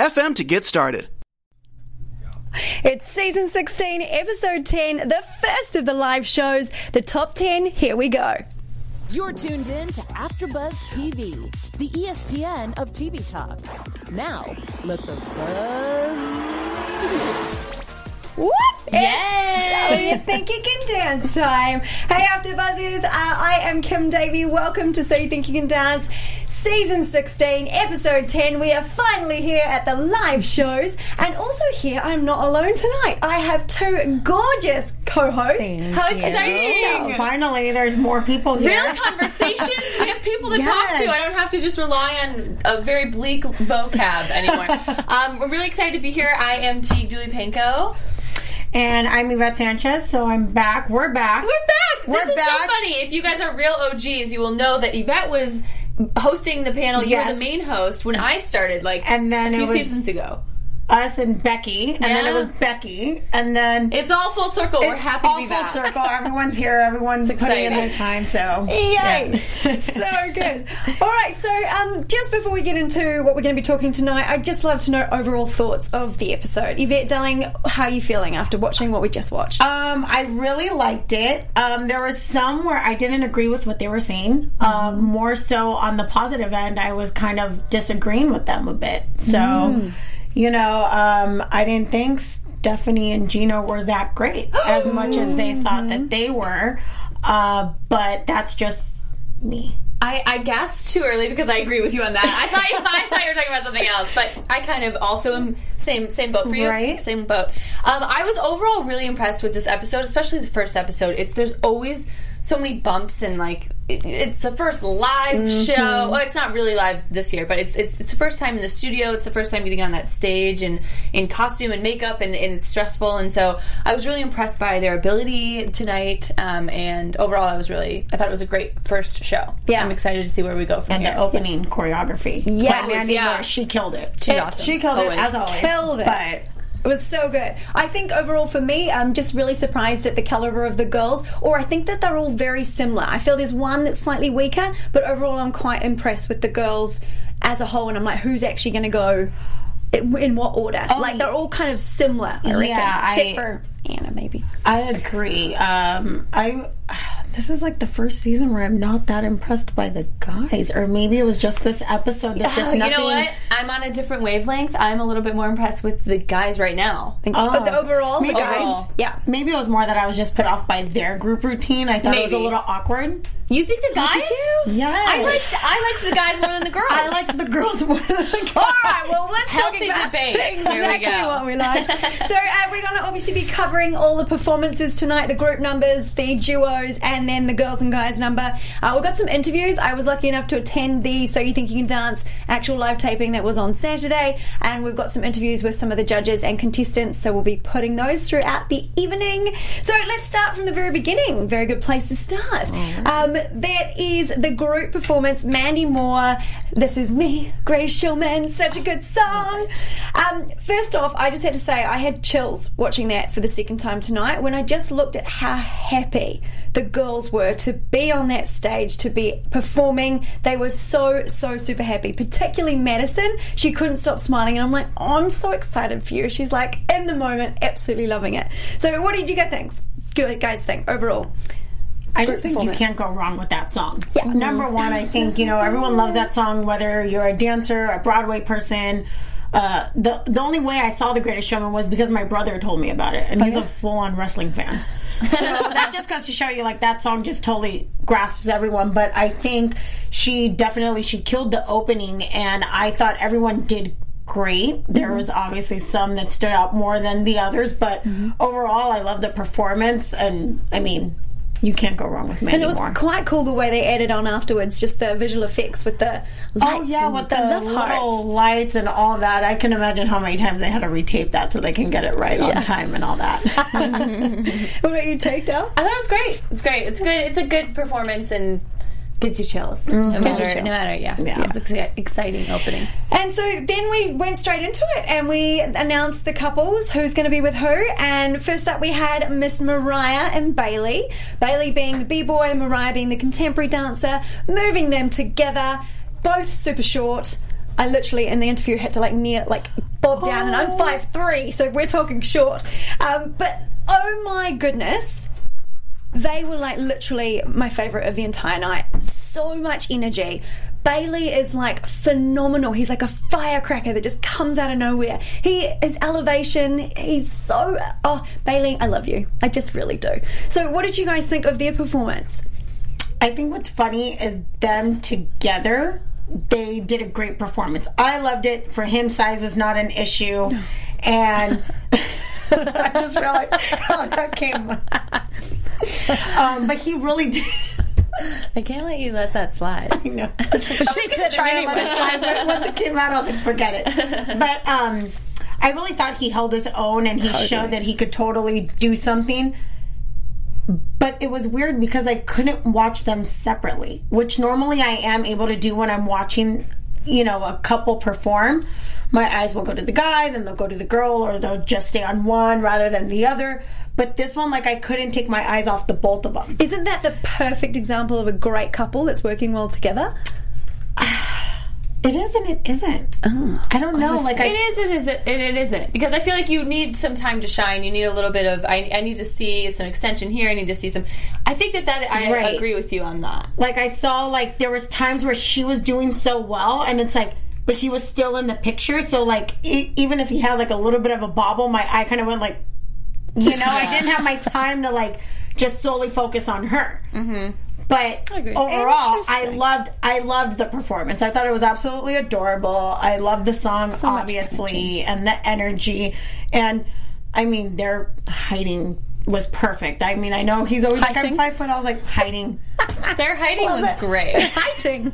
anchor.fm to get started. It's season 16, episode 10, the first of the live shows, the top 10. Here we go. You're tuned in to AfterBuzz TV, the ESPN of TV talk. Now, let the buzz. Whoop! Yay! It's So you think you can dance time. Hey, After Buzzers, uh, I am Kim Davey. Welcome to So You Think You Can Dance, season 16, episode 10. We are finally here at the live shows, and also here I'm not alone tonight. I have two gorgeous co-hosts. How exciting! Finally, there's more people here. Real conversations. We have people to talk to. I don't have to just rely on a very bleak vocab anymore. um, we're really excited to be here. I am Teague Dooley Panko. And I'm Yvette Sanchez, so I'm back. We're back. We're back. We're this is so back. funny. If you guys are real OGs, you will know that Yvette was hosting the panel. You were the main host when I started, like And then a few was- seasons ago. Us and Becky, and then it was Becky, and then It's all full circle. We're happy to be full back. circle. Everyone's here. Everyone's putting in their time. So Yay! so good. All right, so um, just before we get into what we're going to be talking tonight, I'd just love to know overall thoughts of the episode. Yvette, darling, how are you feeling after watching what we just watched? Um, I really liked it. Um, there was some where I didn't agree with what they were saying. Um, more so on the positive end, I was kind of disagreeing with them a bit. So, you know, um, I didn't think Stephanie and Gino were that great as much as they thought that they were. Uh, but that's just me. I, I gasped too early because I agree with you on that. I thought I thought you were talking about something else, but I kind of also am same same boat for you. Right. Same boat. Um, I was overall really impressed with this episode, especially the first episode. It's there's always so many bumps and like it's the first live show. Well, it's not really live this year, but it's it's it's the first time in the studio. It's the first time getting on that stage and in costume and makeup, and, and it's stressful. And so I was really impressed by their ability tonight. Um, and overall, I was really I thought it was a great first show. Yeah. I'm excited to see where we go from And here. the opening choreography. Yes, yeah. She killed it. She's It- awesome. She killed Always. it as always. Killed it. But It was so good. I think overall for me, I'm just really surprised at the caliber of the girls, or I think that they're all very similar. I feel there's one that's slightly weaker, but overall, I'm quite impressed with the girls as a whole, and I'm like, who's actually going to go in what order? like, they're all kind of similar, I reckon. Yeah, Except I- for Anna, maybe. I agree. Um, I this is like the first season where I'm not that impressed by the guys, or maybe it was just this episode that just Oh, nothing. you know what? I'm on a different wavelength. I'm a little bit more impressed with the guys right now. Oh, but the overall, the guys, Overall. yeah. Maybe it was more that I was just put off by their group routine. I thought it was a little awkward. You think the guys? Did you? Yes. I liked I liked the guys more than the girls. I liked the girls more than the guys. All right, well, let's Healthy talk about debate. Here we exactly go. what we like. so uh, we're going to obviously be covering all the performances tonight, the group numbers, the duos, and then the girls and guys number. Uh, we've got some interviews. I was lucky enough to attend the So You Think You Can Dance actual live taping that was on Saturday, and we've got some interviews with some of the judges and contestants. So we'll be putting those throughout the evening. So let's start from the very beginning. Very good place to start. Um, that is the group performance. Mandy Moore. This is me, Greatest Showman. Such a good song. Um, first off, I just had to say I had chills watching that for the second time tonight when I just looked at how happy the girls were to be on that stage, to be performing. They were so, so super happy, particularly Madison. She couldn't stop smiling, and I'm like, oh, I'm so excited for you. She's like, in the moment, absolutely loving it. So, what did you guys think? Good guys think overall? I just think you can't go wrong with that song. Yeah. Number one, I think you know everyone loves that song, whether you're a dancer, a Broadway person. Uh, the the only way I saw The Greatest Showman was because my brother told me about it, and he's a full on wrestling fan. So that just goes to show you, like that song just totally grasps everyone. But I think she definitely she killed the opening, and I thought everyone did great. There was obviously some that stood out more than the others, but overall, I love the performance, and I mean, you can't go wrong with me. And it was quite cool the way they added on afterwards, just the visual effects with the oh, lights Oh yeah, and with the, the, love little hearts. lights and all that. I can imagine how many times they had to retape that so they can get it right on time and all that. What about you, Take Down? I thought it was great. It's great. It's good. It's a good performance and gives you chills. No Gives you matter, chills. no matter, yeah. Yeah. It's exci- exciting opening. And so then we went straight into it and we announced the couples, who's going to be with who. And first up, we had Miss Mariah and Bailey. Bailey being the b boy, Mariah being the contemporary dancer, moving them together, both super short. I literally in the interview had to like near like bob down, and I'm five three, so we're talking short. Um, but oh my goodness, they were like literally my favorite of the entire night. So much energy. Bailey is like phenomenal. He's like a firecracker that just comes out of nowhere. He is elevation. He's so oh Bailey, I love you. I just really do. So what did you guys think of their performance? I think what's funny is them together. They did a great performance. I loved it. For him, size was not an issue, and I just realized how that came. um, but he really did. I can't let you let that slide. You know, she did try it to let it slide, but once it came out, I was like, forget it. But um, I really thought he held his own and he showed that he could totally do something. But it was weird because I couldn't watch them separately, which normally I am able to do when I'm watching, you know, a couple perform. My eyes will go to the guy, then they'll go to the girl, or they'll just stay on one rather than the other. But this one, like, I couldn't take my eyes off the both of them. Isn't that the perfect example of a great couple that's working well together? It is and it isn't. Oh, I don't know. Like, I It is, it isn't, and it isn't. Because I feel like you need some time to shine. You need a little bit of, I, I need to see some extension here. I need to see some. I think that that, I Right. agree with you on that. like I saw like there was times where she was doing so well, and it's like, but he was still in the picture. So like, e- even if he had like a little bit of a bobble, my eye kind of went like, you know, I didn't have my time to like just solely focus on her. Mm-hmm. But overall, I loved I loved the performance. I thought it was absolutely adorable. I loved the song, much obviously, and the energy. And I mean, their hiding was perfect. I mean, I know he's always like, Hiding? I'm five foot. I was like, hiding. Their hiding was great. Fighting.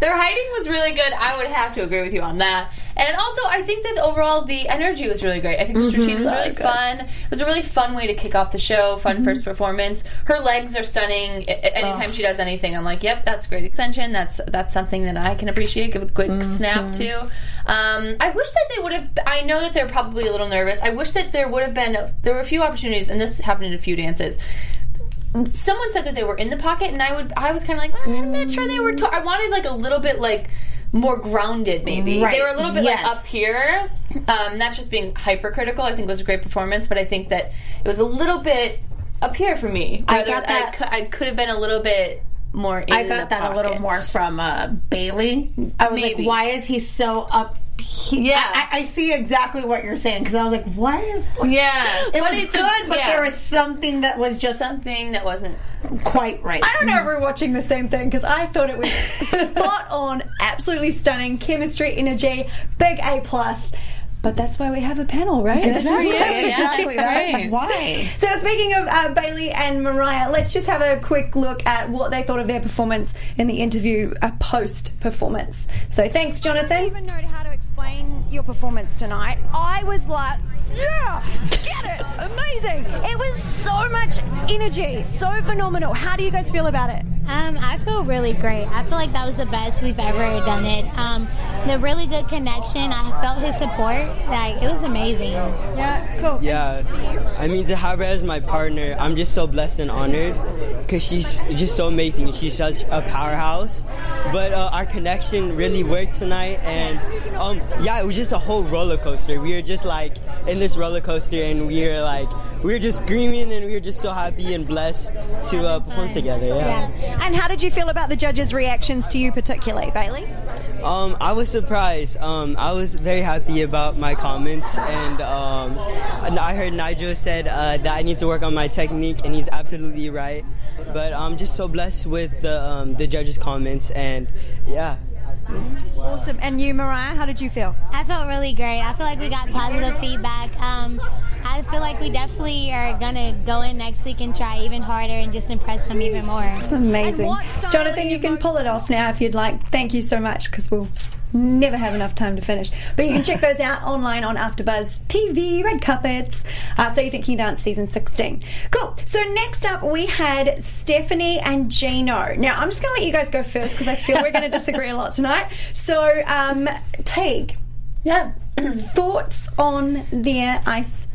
Their hiding was really good. I would have to agree with you on that. And also, I think that overall the energy was really great. I think this routine was really fun. It was a really fun way to kick off the show. Fun first performance. Her legs are stunning. A- Anytime she does anything, I'm like, "Yep, that's great extension. That's that's something that I can appreciate. Give a quick snap to." Um, I wish that they would have. I know that they're probably a little nervous. I wish that there would have been. There were a few opportunities, and this happened in a few dances someone said that they were in the pocket, and I would I was kind of like "Eh, I'm not sure they were. To-. I wanted like a little bit like more grounded, maybe Right. they were a little bit Yes. like up here. Um, not just being hypercritical. I think it was a great performance, but I think that it was a little bit up here for me. I got that- I, I could have been a little bit more. In I got that a little more from uh, Bailey. I was Maybe. like, why is he so up? He, Yeah. I, I see exactly what you're saying because I was like, why is Yeah, it but was it's good, a- but yeah. there was something that was just something that wasn't. quite right. I don't know if we're watching the same thing because I thought it was spot on, absolutely stunning, chemistry, energy, big A plus. But that's why we have a panel, right? Exactly, Yeah, yeah, exactly. that's right. why? So speaking of uh, Bailey and Mariah, let's just have a quick look at what they thought of their performance in the interview uh, post performance. So thanks, Jonathan. even know how to explain your performance tonight. I was like, yeah, get it, amazing. It was so much energy, so phenomenal. How do you guys feel about it? Um, I feel really great. I feel like that was the best we've ever done it. Um, the really good connection. I felt his support. Like it was amazing. Yeah, cool. Yeah, I mean to have her as my partner, I'm just so blessed and honored because she's just so amazing. She's such a powerhouse. But uh, our connection really worked tonight, and um, yeah, it was just a whole roller coaster. We were just like in this roller coaster, and we were like we were just screaming, and we were just so happy and blessed to uh, perform together. Yeah. And how did you feel about the judges' reactions to you, particularly, Bailey? Um, I was surprised. Um, I was very happy about my comments, and um, I heard Nigel said uh, that I need to work on my technique, and he's absolutely right. But I'm just so blessed with the um, the judges' comments, and yeah, Awesome. And you, Mariah, how did you feel? I felt really great. I feel like we got positive feedback. Um, I feel like we definitely are gonna go in next week and try even harder and just impress them even more. Amazing. And what style Jonathan, you you can pull it off now if you'd like. Thank you so much because we'll never have enough time to finish. But you can check those out online on AfterBuzz TV, Red Carpets. Uh, so you think you dance season 16. Cool. So next up we had Stephanie and Gino. Now I'm just going to let you guys go first because I feel we're going to disagree a lot tonight. So um, Teague, Yeah. thoughts on their ice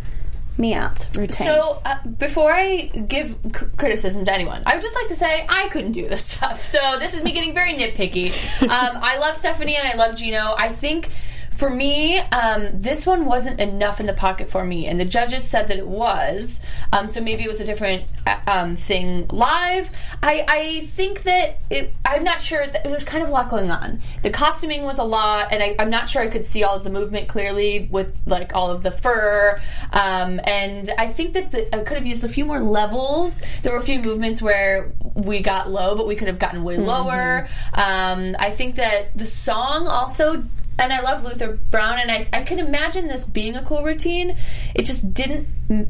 me out routine? So uh, before I give c- criticism to anyone, I would just like to say I couldn't do this stuff. So this is me getting very nitpicky. Um, I love Stephanie and I love Gino. I think. For me, um, this one wasn't enough in the pocket for me, and the judges said that it was. Um, so maybe it was a different uh, um, thing live. I, I think that it. I'm not sure. That, there was kind of a lot going on. The costuming was a lot, and I, I'm not sure I could see all of the movement clearly with like all of the fur. Um, and I think that the, I could have used a few more levels. There were a few movements where we got low, but we could have gotten way lower. Um, I think that the song also and I love Luther Brown, and I, I can imagine this being a cool routine. It just didn't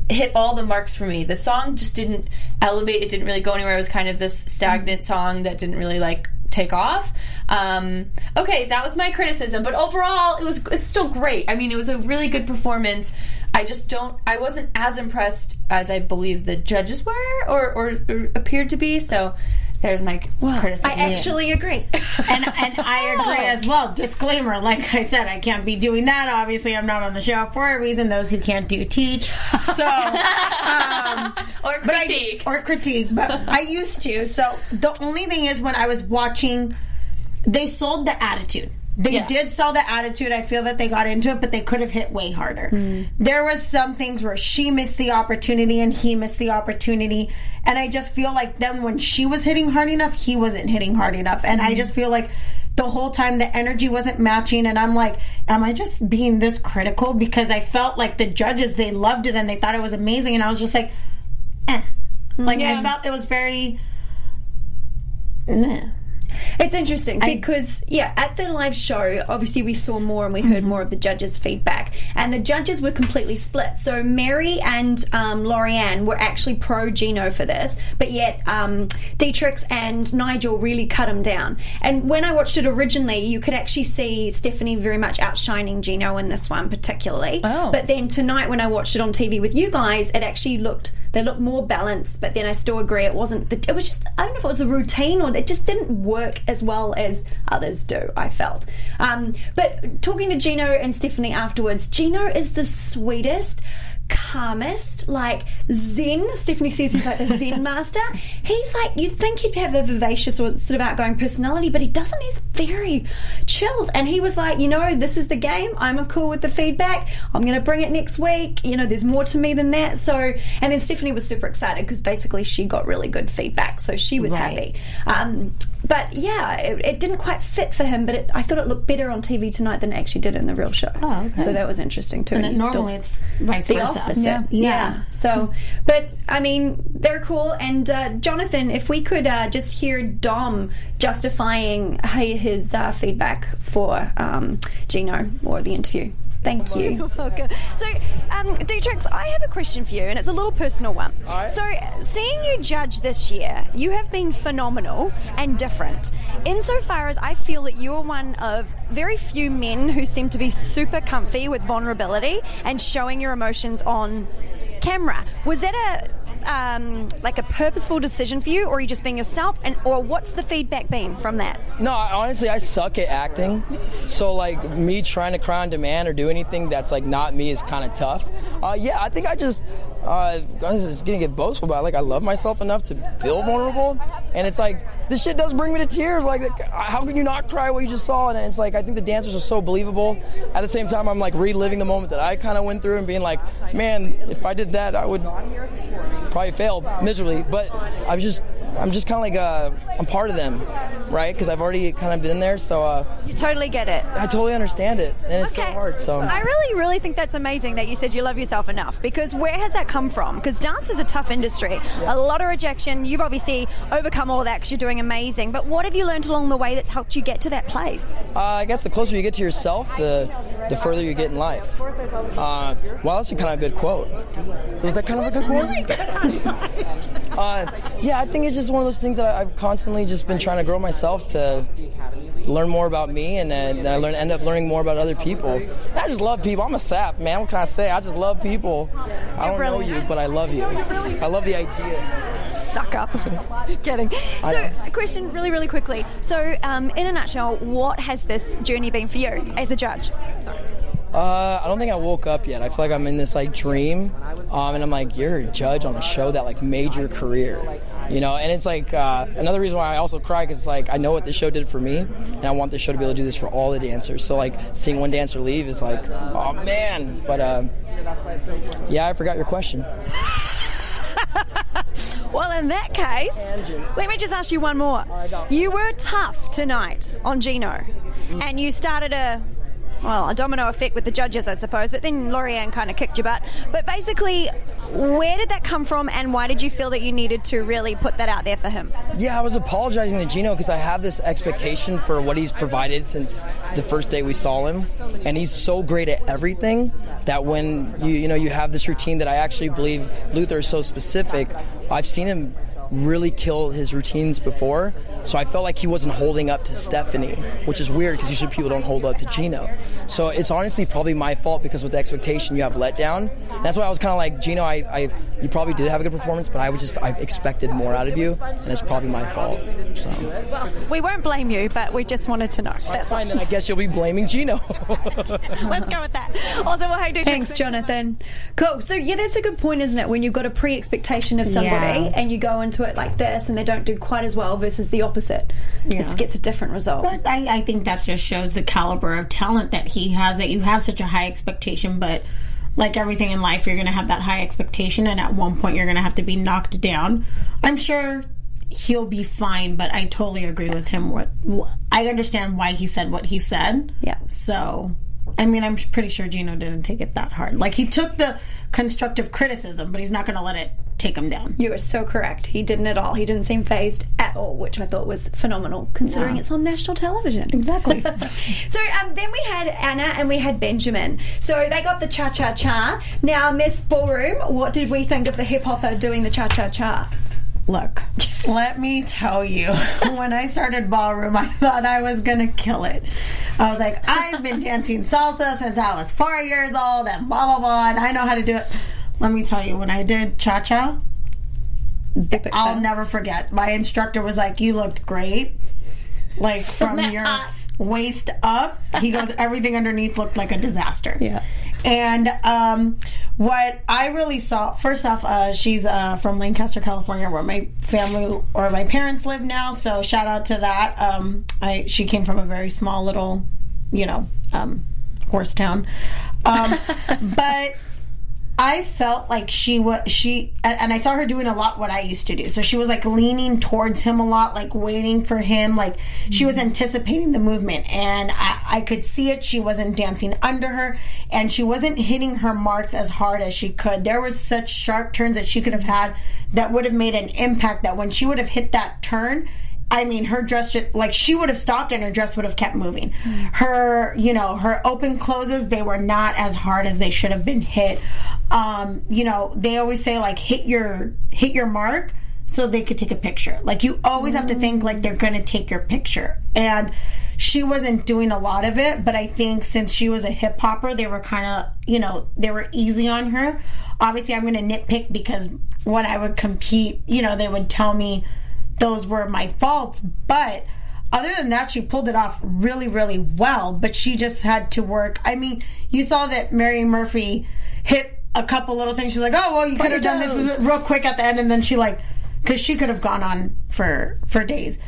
hit all the marks for me. The song just didn't elevate. It didn't really go anywhere. It was kind of this stagnant song that didn't really like take off. Um, okay, that was my criticism, but overall, it was it's still great. I mean, it was a really good performance. I just don't. I wasn't as impressed as I believe the judges were, or, or, or appeared to be. So. There's my criticism. I actually agree. and and I agree as well. Disclaimer: like I said, I can't be doing that. Obviously, I'm not on the show for a reason. Those who can't do teach. So, um, or but I- critique. or critique. But I used to. So the only thing is when I was watching, they sold the attitude. They Yeah. did sell the attitude. I feel that they got into it, but they could have hit way harder. Hmm. There was some things where she missed the opportunity and he missed the opportunity, and I just feel like then when she was hitting hard enough, he wasn't hitting hard enough, and I hmm. just feel like the whole time the energy wasn't matching, and I'm like, am I just being this critical because I felt like the judges they loved it and they thought it was amazing, and I was just like, eh. like I felt it was very. Meh. It's interesting because, yeah, at the live show, obviously we saw more and we heard more of the judges' feedback, and the judges were completely split. So Mary and um, Laurieann were actually pro Gino for this, but yet um, D-Trix and Nigel really cut him down. And when I watched it originally, you could actually see Stephanie very much outshining Gino in this one, particularly. Oh. But then tonight, when I watched it on TV with you guys, it actually looked they looked more balanced. But then I still agree it wasn't. The, it was just I don't know if it was the routine or it just didn't work as well as others do. I felt. Um, but talking to Gino and Stephanie afterwards, Gino is the sweetest. Calmest, like Zen. Stephanie says he's like the Zen master. He's like you'd think he'd have a vivacious or sort of outgoing personality, but he doesn't. He's very chilled. And he was like, you know, this is the game. I'm cool with the feedback. I'm going to bring it next week. You know, there's more to me than that. So, and then Stephanie was super excited because basically she got really good feedback, so she was happy. Um, but yeah, it, it didn't quite fit for him. But it, I thought it looked better on TV tonight than it actually did in the real show. Oh, okay. So that was interesting too. And he's still- normally it's vice the versa. opposite. Yeah. Yeah. So, but I mean, they're cool. And uh, Jonathan, if we could uh, just hear Dom justifying his uh, feedback for um, Gino or the interview. Thank you. Okay. So, um, D-Trix, I have a question for you, and it's a little personal one. So, seeing you judge this year, you have been phenomenal and different. Insofar as I feel that you are one of very few men who seem to be super comfy with vulnerability and showing your emotions on camera. Was that a um, like a purposeful decision for you, or are you just being yourself? And or what's the feedback been from that? No, I- honestly, I suck at acting. So like me trying to cry on demand or do anything that's like not me is kind of tough. Uh, yeah, I think I just. Uh, this is getting get boastful, but like I love myself enough to feel vulnerable, and it's like this shit does bring me to tears. Like, how can you not cry what you just saw? And it's like I think the dancers are so believable. At the same time, I'm like reliving the moment that I kind of went through and being like, man, if I did that, I would probably fail miserably. But I was just, I'm just kind of like uh, I'm part of them, right? Because I've already kind of been there, so uh, You totally get it. I totally understand it, and it's so hard. So I really, really think that's amazing that you said you love yourself enough because where has that come from? Because dance is a tough industry, a lot of rejection. You've obviously overcome all that because you're doing amazing. But what have you learned along the way that's helped you get to that place? Uh, I guess the closer you get to yourself, the the further you get in life. Uh, well, that's a kind of good quote. Was that kind of a good quote? uh, yeah, I think it's just one of those things that I've constantly just been trying to grow myself to learn more about me, and then I learn end up learning more about other people. And I just love people. I'm a sap, man. What can I say? I just love people. I don't know you, but I love you. I love the idea. Suck up. Kidding. So, a question really, really quickly. So, um, in a nutshell, what has this journey been for you as a judge? Uh, I don't think I woke up yet. I feel like I'm in this like dream, um, and I'm like, you're a judge on a show that like made your career, you know. And it's like uh, another reason why I also cry because it's like I know what this show did for me, and I want this show to be able to do this for all the dancers. So like seeing one dancer leave is like, oh man. But uh, yeah, I forgot your question. Well, in that case, let me just ask you one more. You were tough tonight on Gino, and you started a well, a domino effect with the judges, I suppose. But then Laurieann kind of kicked your butt. But basically, where did that come from, and why did you feel that you needed to really put that out there for him? Yeah, I was apologizing to Gino because I have this expectation for what he's provided since the first day we saw him, and he's so great at everything that when you you know you have this routine that I actually believe Luther is so specific. I've seen him really kill his routines before, so I felt like he wasn't holding up to Stephanie, which is weird because usually people don't hold up to Gino. So it's honestly probably my fault because with the expectation you have let down. That's why I was kind of like Gino. I, I you probably did have a good performance, but I was just I expected more out of you, and it's probably my fault. So We won't blame you, but we just wanted to know. That's fine. Then I guess you'll be blaming Gino. Let's go with that. Also, well, hey, Thanks, Jonathan. Cool. So yeah, that's a good point, isn't it? When you've got a pre-expectation of somebody Yeah. and you go into it like this, and they don't do quite as well versus the opposite, Yeah. it gets a different result. But I, I think that just shows the caliber of talent that he has. That you have such a high expectation, but like everything in life, you're going to have that high expectation, and at one point, you're going to have to be knocked down. I'm sure he'll be fine, but I totally agree with him. What I understand why he said what he said. Yeah. So. I mean, I'm pretty sure Gino didn't take it that hard. Like he took the constructive criticism, but he's not going to let it take him down. You are so correct. He didn't at all. He didn't seem phased at all, which I thought was phenomenal considering Yeah. it's on national television. Exactly. so um, then we had Anna and we had Benjamin. So they got the cha cha cha. Now, Miss Ballroom, what did we think of the hip hopper doing the cha cha cha? Look, let me tell you, when I started ballroom, I thought I was gonna kill it. I was like, I've been dancing salsa since I was four years old, and blah blah blah, and I know how to do it. Let me tell you, when I did cha cha, I'll never forget. My instructor was like, "You looked great, like from your waist up." He goes, "Everything underneath looked like a disaster." Yeah. And um, what I really saw, first off, uh, she's uh, from Lancaster, California, where my family or my parents live now. So shout out to that. Um, I she came from a very small little, you know, um, horse town, um, but. I felt like she was she and I saw her doing a lot what I used to do. So she was like leaning towards him a lot, like waiting for him, like she was anticipating the movement and I, I could see it. She wasn't dancing under her and she wasn't hitting her marks as hard as she could. There was such sharp turns that she could have had that would have made an impact that when she would have hit that turn, I mean, her dress just like she would have stopped and her dress would have kept moving. Her, you know, her open closes, they were not as hard as they should have been hit. Um, you know, they always say like hit your hit your mark so they could take a picture. Like you always have to think like they're going to take your picture. And she wasn't doing a lot of it, but I think since she was a hip hopper, they were kind of, you know, they were easy on her. Obviously, I'm going to nitpick because when I would compete, you know, they would tell me those were my faults, but other than that, she pulled it off really, really well. But she just had to work. I mean, you saw that Mary Murphy hit a couple little things. She's like, "Oh, well, you could have done this real quick at the end," and then she like, because she could have gone on for for days.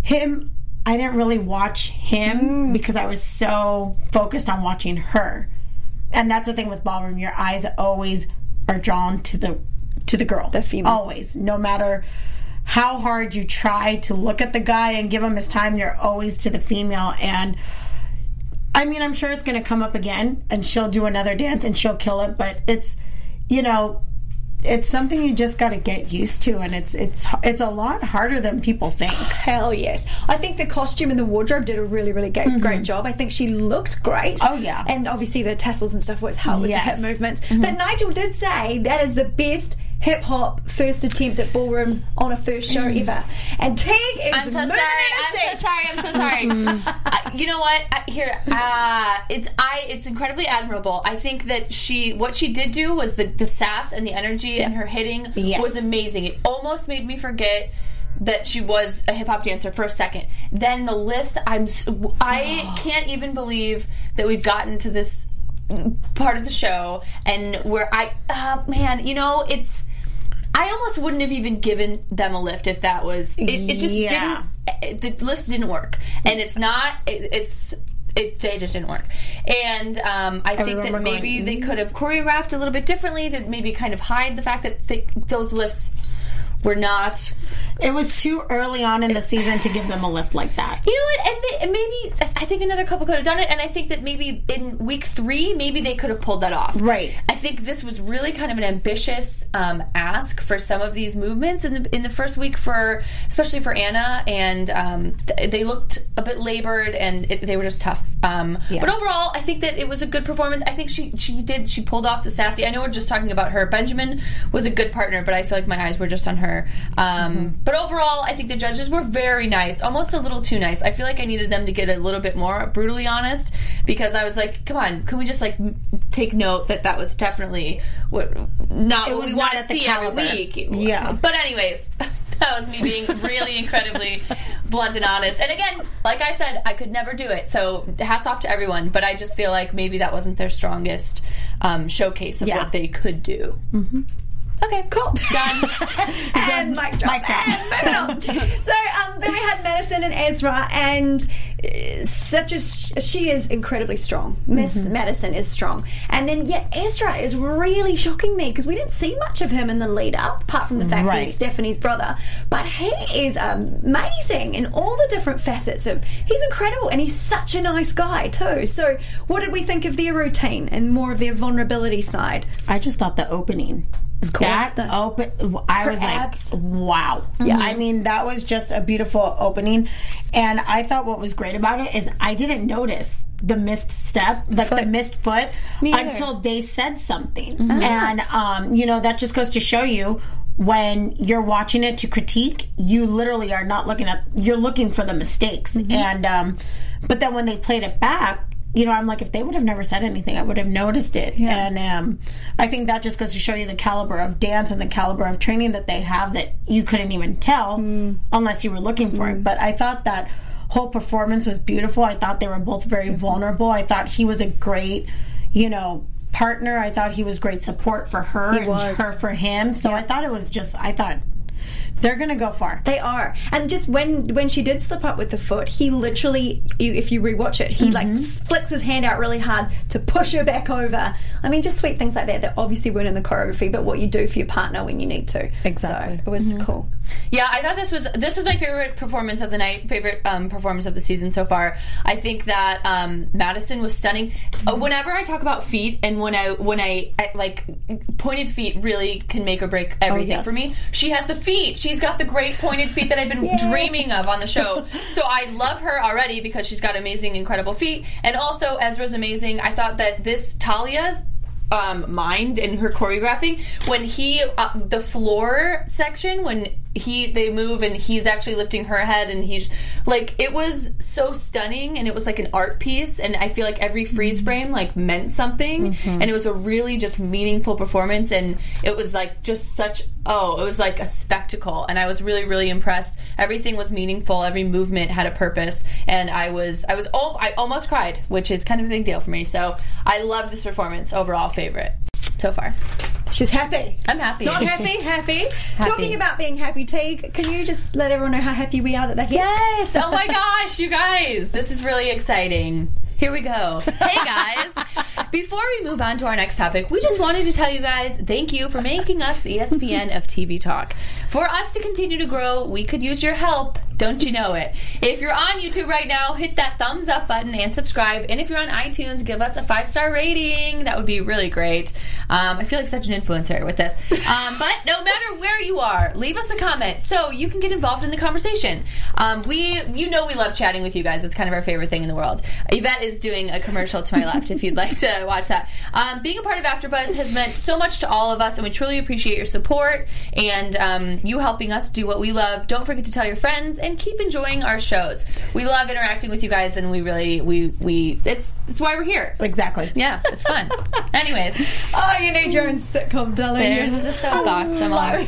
Him, I didn't really watch him mm. because I was so focused on watching her, and that's the thing with ballroom. Your eyes always are drawn to the to the girl, the female. always, no matter how hard you try to look at the guy and give him his time, you're always to the female. And I mean, I'm sure it's going to come up again and she'll do another dance and she'll kill it, but it's, you know, it's something you just got to get used to and it's it's it's a lot harder than people think. Hell yes. I think the costume and the wardrobe did a really, really great, great job. I think she looked great. Mm-hmm. Oh, yeah. And obviously the tassels and stuff was with Yes. Mm-hmm. the hip movements. But Nigel did say that is the best hip hop first attempt at ballroom on a first show Mm. ever. And Tig is I'm so sorry. I'm so sorry. I'm so sorry. uh, you know what? Uh, here, uh, it's I. It's incredibly admirable. I think that she, what she did do was the the sass and the energy and her hitting Yes. was amazing. It almost made me forget that she was a hip hop dancer for a second. Then the lifts. I'm. I can't even believe that we've gotten to this part of the show and where I. Uh, man, you know it's. I almost wouldn't have even given them a lift if that was. It, it just Yeah. didn't. it- The lifts didn't work, and it's not. It, it's. It, they just didn't work, and um, I think that were going, maybe they could have choreographed a little bit differently to maybe kind of hide the fact that they, those lifts were not. It was too early on in the season to give them a lift like that. You know what? And, and maybe I think another couple could have done it, and I think that maybe in week three, maybe they could have pulled that off. Right. I think this was really kind of an ambitious um, ask for some of these movements in the in the first week for, especially for Anna, and um, th- they looked a bit labored and it, they were just tough. Um, But overall, I think that it was a good performance. I think she she did she pulled off the sassy. I know we're just talking about her. Benjamin was a good partner, but I feel like my eyes were just on her. Um, But overall, I think the judges were very nice, almost a little too nice. I feel like I needed them to get a little bit more brutally honest because I was like, come on, can we just like take note that that was definitely what not It what we want to see every caliber. week. Yeah. But anyways. That was me being really incredibly blunt and honest. And again, like I said, I could never do it. So hats off to everyone. But I just feel like maybe that wasn't their strongest um, showcase of Yeah. what they could do. Mm-hmm. Okay, cool. Done. and mic drop. Mic drop. And so um, then we had Madison and Ezra, and uh, such as she is incredibly strong. Miss Mm-hmm. Madison is strong, and then yet Ezra is really shocking me because we didn't see much of him in the lead up, apart from the fact Right. he's Stephanie's brother. But he is amazing in all the different facets of. He's incredible, and he's such a nice guy too. So, what did we think of their routine and more of their vulnerability side? I just thought the opening. Cool. That The- open, I was abs. like, wow. Yeah, I mean, that was just a beautiful opening. And I thought what was great about it is I didn't notice the missed step, like the missed foot, until they said something. And, um, you know, that just goes to show you when you're watching it to critique, you literally are not looking at, you're looking for the mistakes. And, um, but then when they played it back, you know, I'm like, if they would have never said anything, I would have noticed it. And um, I think that just goes to show you the caliber of dance and the caliber of training that they have that you couldn't even tell unless you were looking for it. But I thought that whole performance was beautiful. I thought they were both very vulnerable. I thought he was a great, you know, partner. I thought he was great support for her and was. her for him. So I thought it was just, I thought they're going to go far. They are, and just when when she did slip up with the foot, he literally, you, if you rewatch it, he like flicks his hand out really hard to push her back over. I mean, just sweet things like that that obviously weren't in the choreography, but what you do for your partner when you need to. Exactly. So it was cool. Yeah, I thought this was this was my favorite performance of the night, favorite um, performance of the season so far. I think that um, Madison was stunning. Uh, whenever I talk about feet, and when I when I, I like pointed feet, really can make or break everything yes. for me. She has the feet. She's got the great pointed feet that I've been dreaming of on the show. So I love her already because she's got amazing, incredible feet, and also Ezra's amazing. I thought that this Talia's um, mind and her choreographing when he uh, the floor section when he they move and he's actually lifting her head and he's like it was so stunning and it was like an art piece and I feel like every freeze mm-hmm. frame like meant something mm-hmm. and it was a really just meaningful performance and it was like just such oh it was like a spectacle and I was really really impressed. Everything was meaningful. Every movement had a purpose and I was I was oh I almost cried which is kind of a big deal for me. So I love this performance. Overall favorite so far She's happy. I'm happy Not happy, happy. Talking about being happy, Teague, can you just let everyone know how happy we are that they're here? Yes. Oh my gosh, you guys. This is really exciting. Here we go. Hey guys. Before we move on to our next topic, we just wanted to tell you guys thank you for making us the ESPN of TV Talk. For us to continue to grow, we could use your help. Don't you know it? If you're on YouTube right now, hit that thumbs up button and subscribe. And if you're on iTunes, give us a five star rating. That would be really great. Um, I feel like such an influencer with this. Um, but no matter where you are, leave us a comment so you can get involved in the conversation. Um, we, you know, we love chatting with you guys. It's kind of our favorite thing in the world. Yvette is doing a commercial to my left if you'd like to watch that. Um, being a part of AfterBuzz has meant so much to all of us, and we truly appreciate your support and um, you helping us do what we love. Don't forget to tell your friends and keep enjoying our shows. We love interacting with you guys, and we really, we, we, it's, it's why we're here. Exactly. Yeah, it's fun. Anyways, Oh, you need your own sitcom, darling. there's the soapbox. I'm on.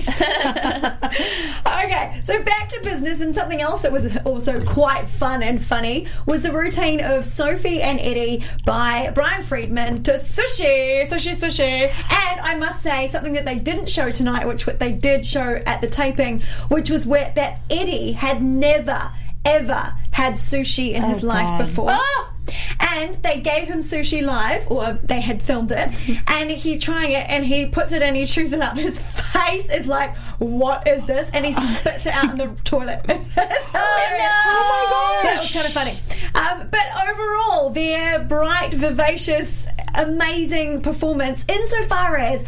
okay, so back to business, and something else that was also quite fun and funny was the routine of Sophie and Eddie by Brian Friedman to sushi, sushi, sushi. And I must say, something that they didn't show tonight, which what they did show at the taping, which was where that Eddie had never, ever had sushi in his life before. Ah! And they gave him sushi live, or they had filmed it, and he trying it, and he puts it in, he chews it up. His face is like, "What is this?" And he spits it out in the toilet. It's hilarious. Oh my So that was kind of funny. Um, but overall, their bright, vivacious, amazing performance, insofar as.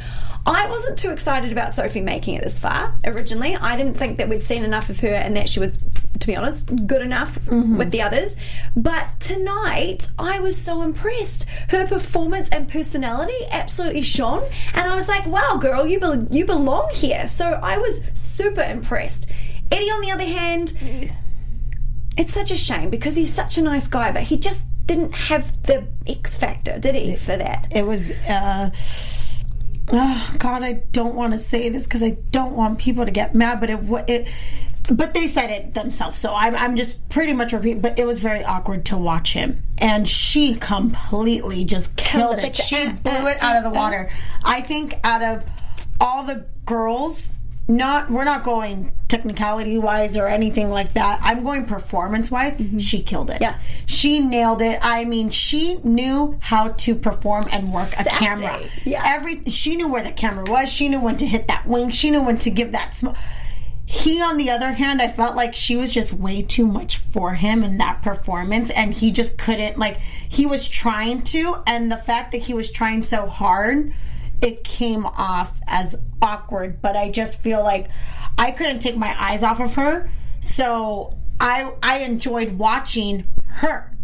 I wasn't too excited about Sophie making it this far originally. I didn't think that we'd seen enough of her and that she was, to be honest, good enough with the others. But tonight, I was so impressed. Her performance and personality absolutely shone. And I was like, wow, girl, you, be- you belong here. So I was super impressed. Eddie, on the other hand, it's such a shame because he's such a nice guy, but he just didn't have the X factor, did he, for that? It was. Uh, oh God, I don't want to say this because I don't want people to get mad, but it. it but they said it themselves, so I'm, I'm just pretty much repeating. But it was very awkward to watch him, and she completely just killed it. She blew it out of the water. I think out of all the girls, not we're not going technicality wise or anything like that. I'm going performance wise. Mm-hmm. She killed it. Yeah. she nailed it. I mean, she knew how to perform and work a camera. Yeah. every she knew where the camera was. She knew when to hit that wink. She knew when to give that. Sm- he, on the other hand, I felt like she was just way too much for him in that performance, and he just couldn't. Like he was trying to, and the fact that he was trying so hard, it came off as awkward. But I just feel like I couldn't take my eyes off of her, so I I enjoyed watching her.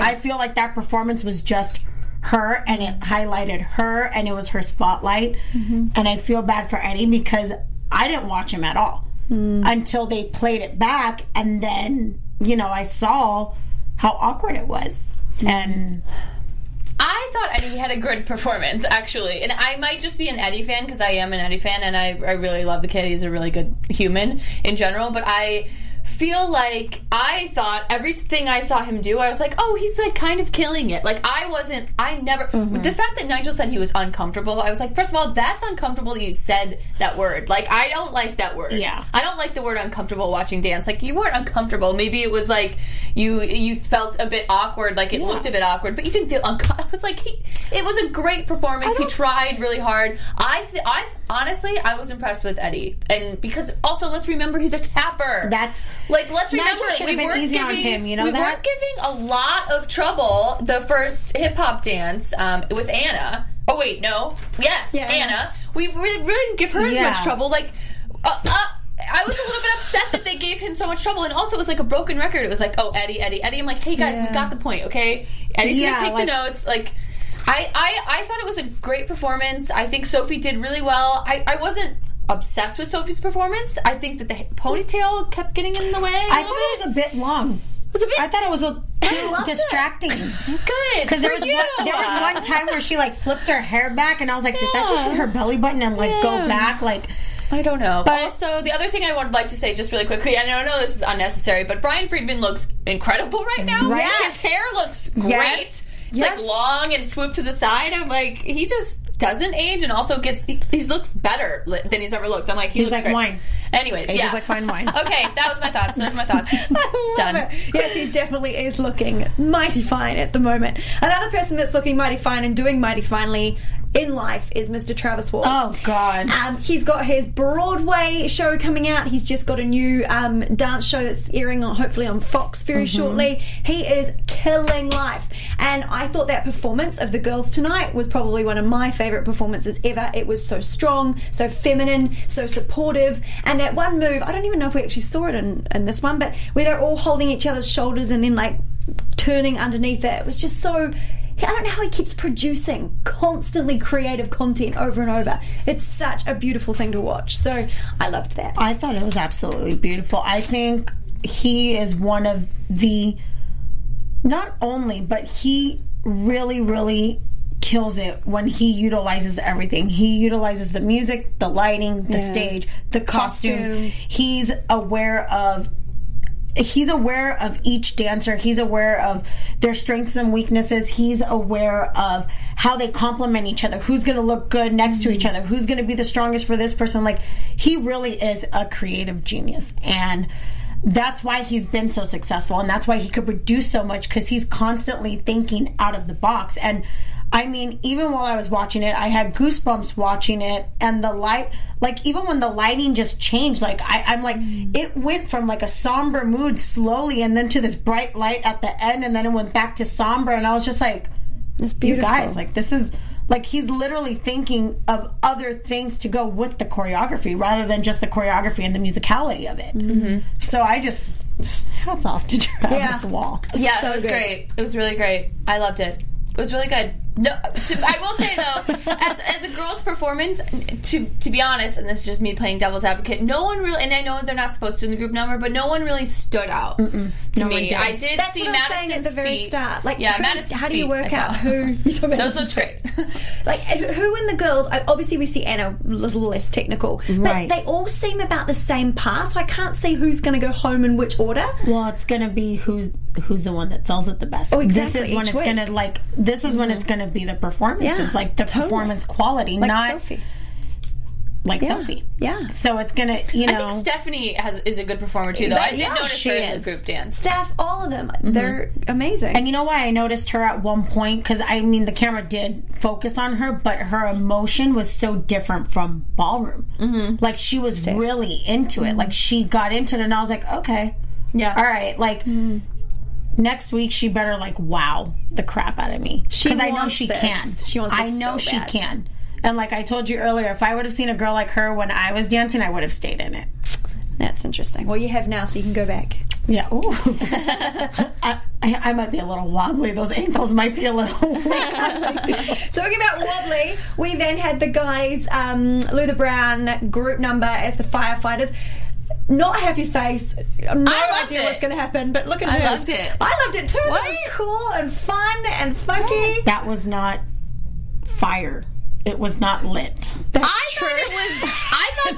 I feel like that performance was just her and it highlighted her and it was her spotlight. Mm-hmm. And I feel bad for Eddie because I didn't watch him at all hmm. until they played it back. And then, you know, I saw how awkward it was. Hmm. And I thought Eddie had a good performance, actually. And I might just be an Eddie fan because I am an Eddie fan and I, I really love the kid. He's a really good human in general. But I feel like I thought everything I saw him do, I was like, oh, he's like kind of killing it. Like I wasn't, I never, mm-hmm. the fact that Nigel said he was uncomfortable, I was like, first of all, that's uncomfortable you said that word. Like I don't like that word. Yeah. I don't like the word uncomfortable watching dance. Like you weren't uncomfortable. Maybe it was like you you felt a bit awkward, like it looked a bit awkward, but you didn't feel uncomfortable. I was like he, it was a great performance. He tried really hard. I th- I honestly I was impressed with Eddie, and because also let's remember he's a tapper. That's- like let's remember we weren't giving him, you know we that? weren't giving a lot of trouble the first hip hop dance um, with Anna. Oh wait, no, yes, Yeah, Anna. Anna. We really, really didn't give her as much trouble. Like. Uh, uh, I was a little bit upset that they gave him so much trouble, and also it was like a broken record. It was like, oh, Eddie, Eddie, Eddie. I'm like, hey guys, we got the point, okay? Eddie's Yeah, gonna take like- the notes. Like, I, I, I thought it was a great performance. I think Sophie did really well. I, I wasn't obsessed with Sophie's performance. I think that the ponytail kept getting in the way. I thought it was a bit long. It was a bit. I thought it was a too it. distracting. good Because there was you. one, there was one time where she like flipped her hair back, and I was like, did that just hit her belly button and like go back? Like, I don't know. But- also, the other thing I would like to say, just really quickly, and I know this is unnecessary, but Brian Friedman looks incredible right now. Right. His hair looks great. Yes. It's Yes. like long and swooped to the side. I'm like, he just doesn't age, and also gets he, he looks better li- than he's ever looked. I'm like, he He's looks like great. wine. Anyways, Age yeah. like fine wine. Okay, that was my thoughts. Those are my thoughts. Done. It. Yes, he definitely is looking mighty fine at the moment. Another person that's looking mighty fine and doing mighty finely in life is Mr. Travis Wall. Oh God. Um, he's got his Broadway show coming out. He's just got a new um, dance show that's airing on, hopefully on Fox very shortly. He is killing life, and I thought that performance of the girls tonight was probably one of my favorite performances ever. It was so strong, so feminine, so supportive, and that one move. I don't even know if we actually saw it in, in this one, but where they're all holding each other's shoulders and then like turning underneath it. It was just so. I don't know how he keeps producing constantly creative content over and over. It's such a beautiful thing to watch. So I loved that. I thought it was absolutely beautiful. I think he is one of the not only, but he really, really kills it when he utilizes everything. He utilizes the music, the lighting, the stage, the costumes. Costumes. He's aware of he's aware of each dancer. He's aware of their strengths and weaknesses. He's aware of how they complement each other. Who's going to look good next to each other? Who's going to be the strongest for this person? Like he really is a creative genius and that's why he's been so successful and that's why he could produce so much cuz he's constantly thinking out of the box and I mean, even while I was watching it, I had goosebumps watching it, and the light, like even when the lighting just changed, like I, I'm like, mm. it went from like a somber mood slowly, and then to this bright light at the end, and then it went back to somber, and I was just like, It's you beautiful. guys, like this is like he's literally thinking of other things to go with the choreography rather than just the choreography and the musicality of it. Mm-hmm. So I just hats off to Travis Yeah. Wall. Yeah, So it was good. great. It was really great. I loved it. It was really good. No, to, I will say though, as, as a girl's performance, to to be honest, and this is just me playing devil's advocate, no one really, and I know they're not supposed to in the group number, but no one really stood out to No me. did. I did That's see what I was Madison's saying at the very feet. start. Like, yeah, who- how do you work I out saw. who- you saw Those Madison's looked great. like who in the girls obviously we see Anna a little less technical Right. but they all seem about the same path so I can't see who's going to go home in which order Well, it's gonna be who's who's the one that sells it the best. Oh, exactly, This is when each it's gonna like. This is when it's gonna be the performances, Yeah, like the totally. performance quality, like not Sophie like Yeah, Sophie. yeah. So it's gonna, you I know. think Stephanie has is a good performer too, though. But I did yeah, notice she her in the group dance. staff all of them mm-hmm. they're amazing and you know why I noticed her at one point? Because I mean, the camera did focus on her, but her emotion was so different from ballroom. Mm-hmm. Like she was really into it. Like mm-hmm. she got into it, and I was like, okay, Yeah. all right. Like mm-hmm. Next week, she better like wow the crap out of me She because I know she this. can. She wants I know so she bad. can. And like I told you earlier, if I would have seen a girl like her when I was dancing, I would have stayed in it. that's interesting well you have now so you can go back Yeah. Ooh. I, I, I might be a little wobbly. Those ankles might be a little weak. Talking about wobbly, we then had the guys, um, Luther Brown group number as the firefighters. Not a happy face. No I loved idea it. what's going to happen, but look at I hers. loved it. I loved it too. That was cool and fun and funky. that was not fire. It was not lit. That's I true. thought it was. I thought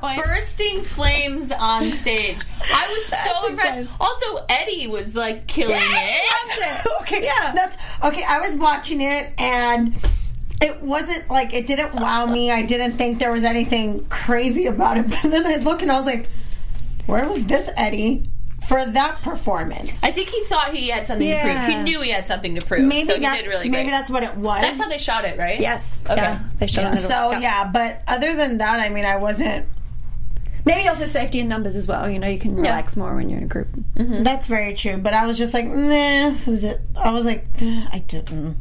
there were bursting flames on stage. I was so impressed. impressed. Also, Eddie was like killing it. That's it. okay, Yeah. That's okay. I was watching it and it wasn't like it didn't wow me. I didn't think there was anything crazy about it. But then I look and I was like, where was this Eddie for that performance? I think he thought he had something to prove. He knew he had something to prove. Maybe so he that's did really good. maybe that's what it was. That's how they shot it, right? Yes. Okay. Yeah. They shot Yeah. it. so yeah, but other than that, I mean, I wasn't. Maybe also safety in numbers as well. You know, you can relax more when you're in a group. Mm-hmm. That's very true. But I was just like, nah. this is it. I was like, I didn't.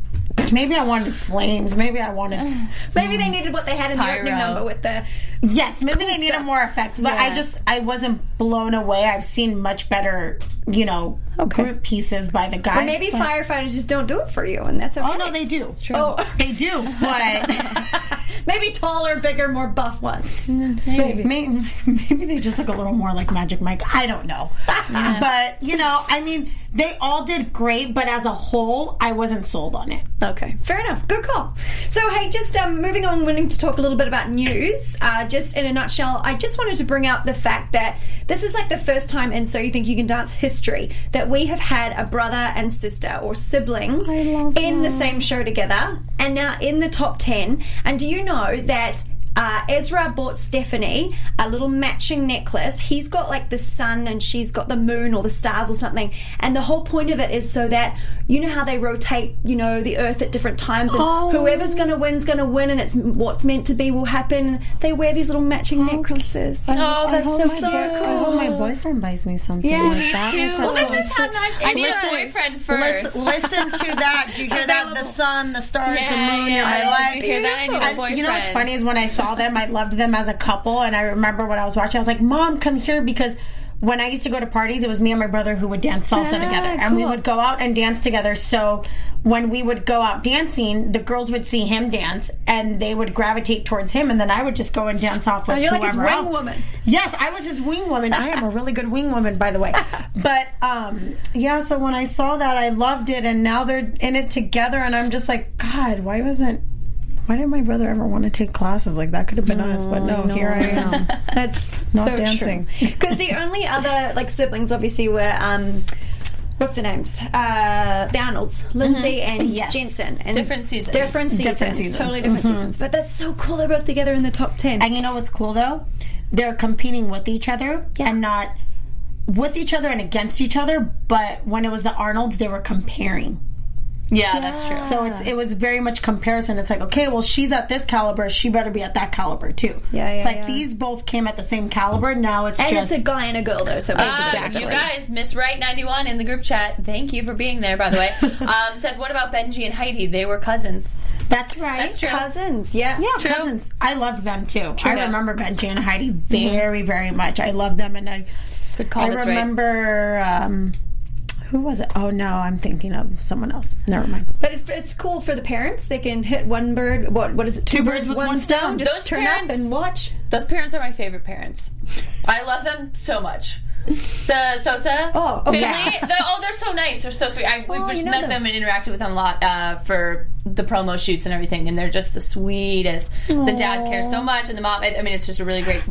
Maybe I wanted flames. Maybe I wanted. Maybe they needed what they had in the opening Pyro. number with the. Yes, maybe they needed stuff. more effects. But I just, I wasn't blown away. I've seen much better, you know, Okay. group pieces by the guys. Or maybe but- firefighters just don't do it for you, and that's okay. Oh no, they do. true. Oh, they do. But maybe taller, bigger, more buff ones. maybe. maybe maybe they just look a little more like Magic Mike. I don't know. But you know, I mean, they all did great. But as a whole, I wasn't sold on it. Okay, fair enough. Good call. So, hey, just um, moving on, wanting to talk a little bit about news. Uh, just in a nutshell, I just wanted to bring up the fact that this is like the first time in So You Think You Can Dance history that we have had a brother and sister or siblings in the same show together and now in the top 10. And do you know that uh, Ezra bought Stephanie a little matching necklace. He's got like the sun and she's got the moon or the stars or something. And the whole point of it is so that you know how they rotate, you know, the earth at different times and Oh. whoever's going to win's going to win and it's what's meant to be will happen. They wear these little matching necklaces. Oh, that's hope so my- cute. I hope my boyfriend buys me something. Yeah, like me that. too. Well, this is how nice- I need Listen- a boyfriend first. Listen, listen to that. Do you hear that? The sun, the stars, Yeah, the moon. yeah, You're my I life. did hear that. I need a And You know what's funny is when I saw them, I loved them as a couple, and I remember when I was watching, I was like, "Mom, come here," because. When I used to go to parties, it was me and my brother who would dance salsa Ah, together, and we would go out and dance together. So when we would go out dancing, the girls would see him dance, and they would gravitate towards him, and then I would just go and dance off with Oh, you're like his wing else. woman. Yes, I was his wing woman. I am a really good wing woman, by the way. But um, yeah, so when I saw that, I loved it, and now they're in it together, and I'm just like, God, why wasn't? Why didn't my brother ever want to take classes? Like that could have been us, but no, here I am. That's Not so dancing. Because the only other like siblings, obviously, were um, what's the names? Uh, the Arnolds, Lindsay and Yes. Jensen, and Different seasons. different seasons, Different seasons. totally different seasons. But that's so cool. They're both together in the top ten. And you know what's cool though? They're competing with each other and not with each other and against each other. But when it was the Arnolds, they were comparing. Yeah, that's true. So it's it was very much comparison. It's like, okay, well, she's at this caliber, she better be at that caliber too. Yeah, yeah, It's like yeah. these both came at the same caliber. Now it's and just it's a guy and a girl though, so basically, Uh, you guys, Miss Right ninety one in the group chat. Thank you for being there. By the way, um, said what about Benji and Heidi? They were cousins. that's right. That's true. cousins. Yes. Yeah, cousins. I loved them too. True. I remember Benji and Heidi very, very much. I love them, and I, Good call, I Miss Right. remember um, who was it? Oh no, I'm thinking of someone else. Never mind. But it's, it's cool for the parents. They can hit one bird. What what is it? Two, birds with one stone. Just Those turn parents- up and watch. Those parents are my favorite parents. I love them so much. The Sosa Oh, oh, family. yeah. The, oh, they're so nice. They're so sweet. I, we've Oh, just met them. them. and interacted with them a lot uh, for the promo shoots and everything, and they're just the sweetest. The dad cares so much, and the mom. I I mean, it's just a really great,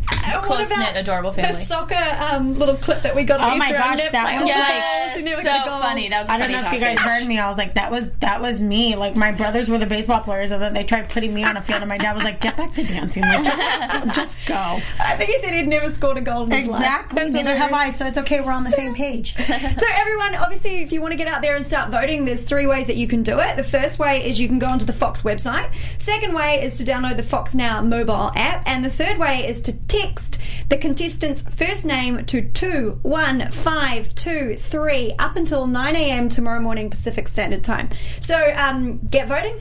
close knit, about adorable The family. soccer um, little clip that we got on Oh my gosh, that was all the Yes, balls, and never so get funny. That was a I don't funny know if you guys heard me. I was like, that was that was me. Like my brothers were the baseball players, and then they tried putting me on a field, and my dad was like, "Get back to dancing. Like just just go." I think he said he'd never scored a goal in his life. Exactly. Neither have I. So it's okay. We're on the same page. So everyone, obviously, if you want to get out there and start voting, there's three ways that you can do it. The first way is you can go onto the Fox website. Second way is to download the Fox Now mobile app, and the third way is to text the contestant's first name to two one five two three up until nine a.m. tomorrow morning Pacific Standard Time. So um, get voting.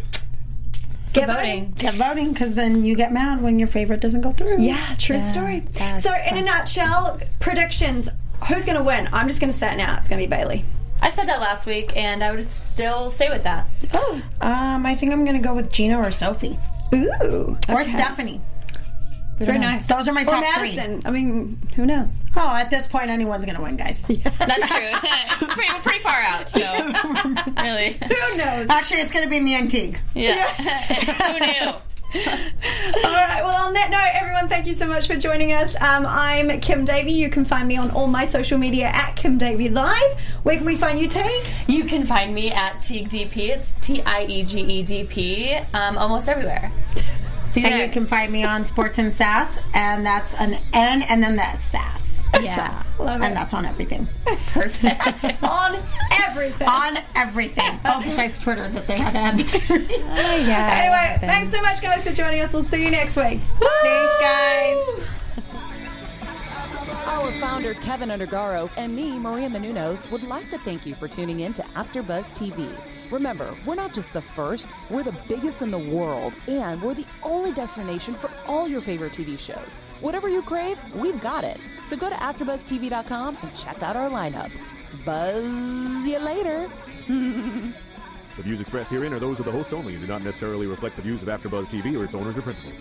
Get voting. Get voting because then you get mad when your favorite doesn't go through. Yeah, true story. sad, So, in a nutshell, predictions. Who's going to win? I'm just going to say it now. It's going to be Bailey. I said that last week, and I would still stay with that. Oh, Um, I think I'm gonna go with Gino or Sophie ooh, or okay. Stephanie. Very nice. Those are my Or top Madison. I mean, who knows? Oh, at this point, anyone's gonna win, guys. That's true. pretty, we're pretty far out, so really, Who knows? Actually, it's gonna be me and Teague. yeah. Who knew? All right. Well, on that note, everyone, thank you so much for joining us. Um, I'm Kim Davey. You can find me on all my social media at Kim Davey Live. Where can we find you, Teague? You can find me at Teague DP. It's T I E G E D P. Um, almost everywhere. See you And there. you can find me on Sports and Sass, and that's an N and then the Sass. yeah, Love And it. that's on everything. perfect. On everything. on everything. Oh, besides Twitter, that they had Oh, yeah. Anyway, thanks so much, guys, for joining us. We'll see you next week. Thanks, guys. Our founder, Kevin Undergaro, and me, Maria Menounos, would like to thank you for tuning in to AfterBuzz TV. Remember, we're not just the first, we're the biggest in the world, and we're the only destination for all your favorite TV shows. Whatever you crave, we've got it. So go to AfterBuzzTV.com and check out our lineup. Buzz you later. The views expressed herein are those of the hosts only and do not necessarily reflect the views of AfterBuzz TV or its owners or principals.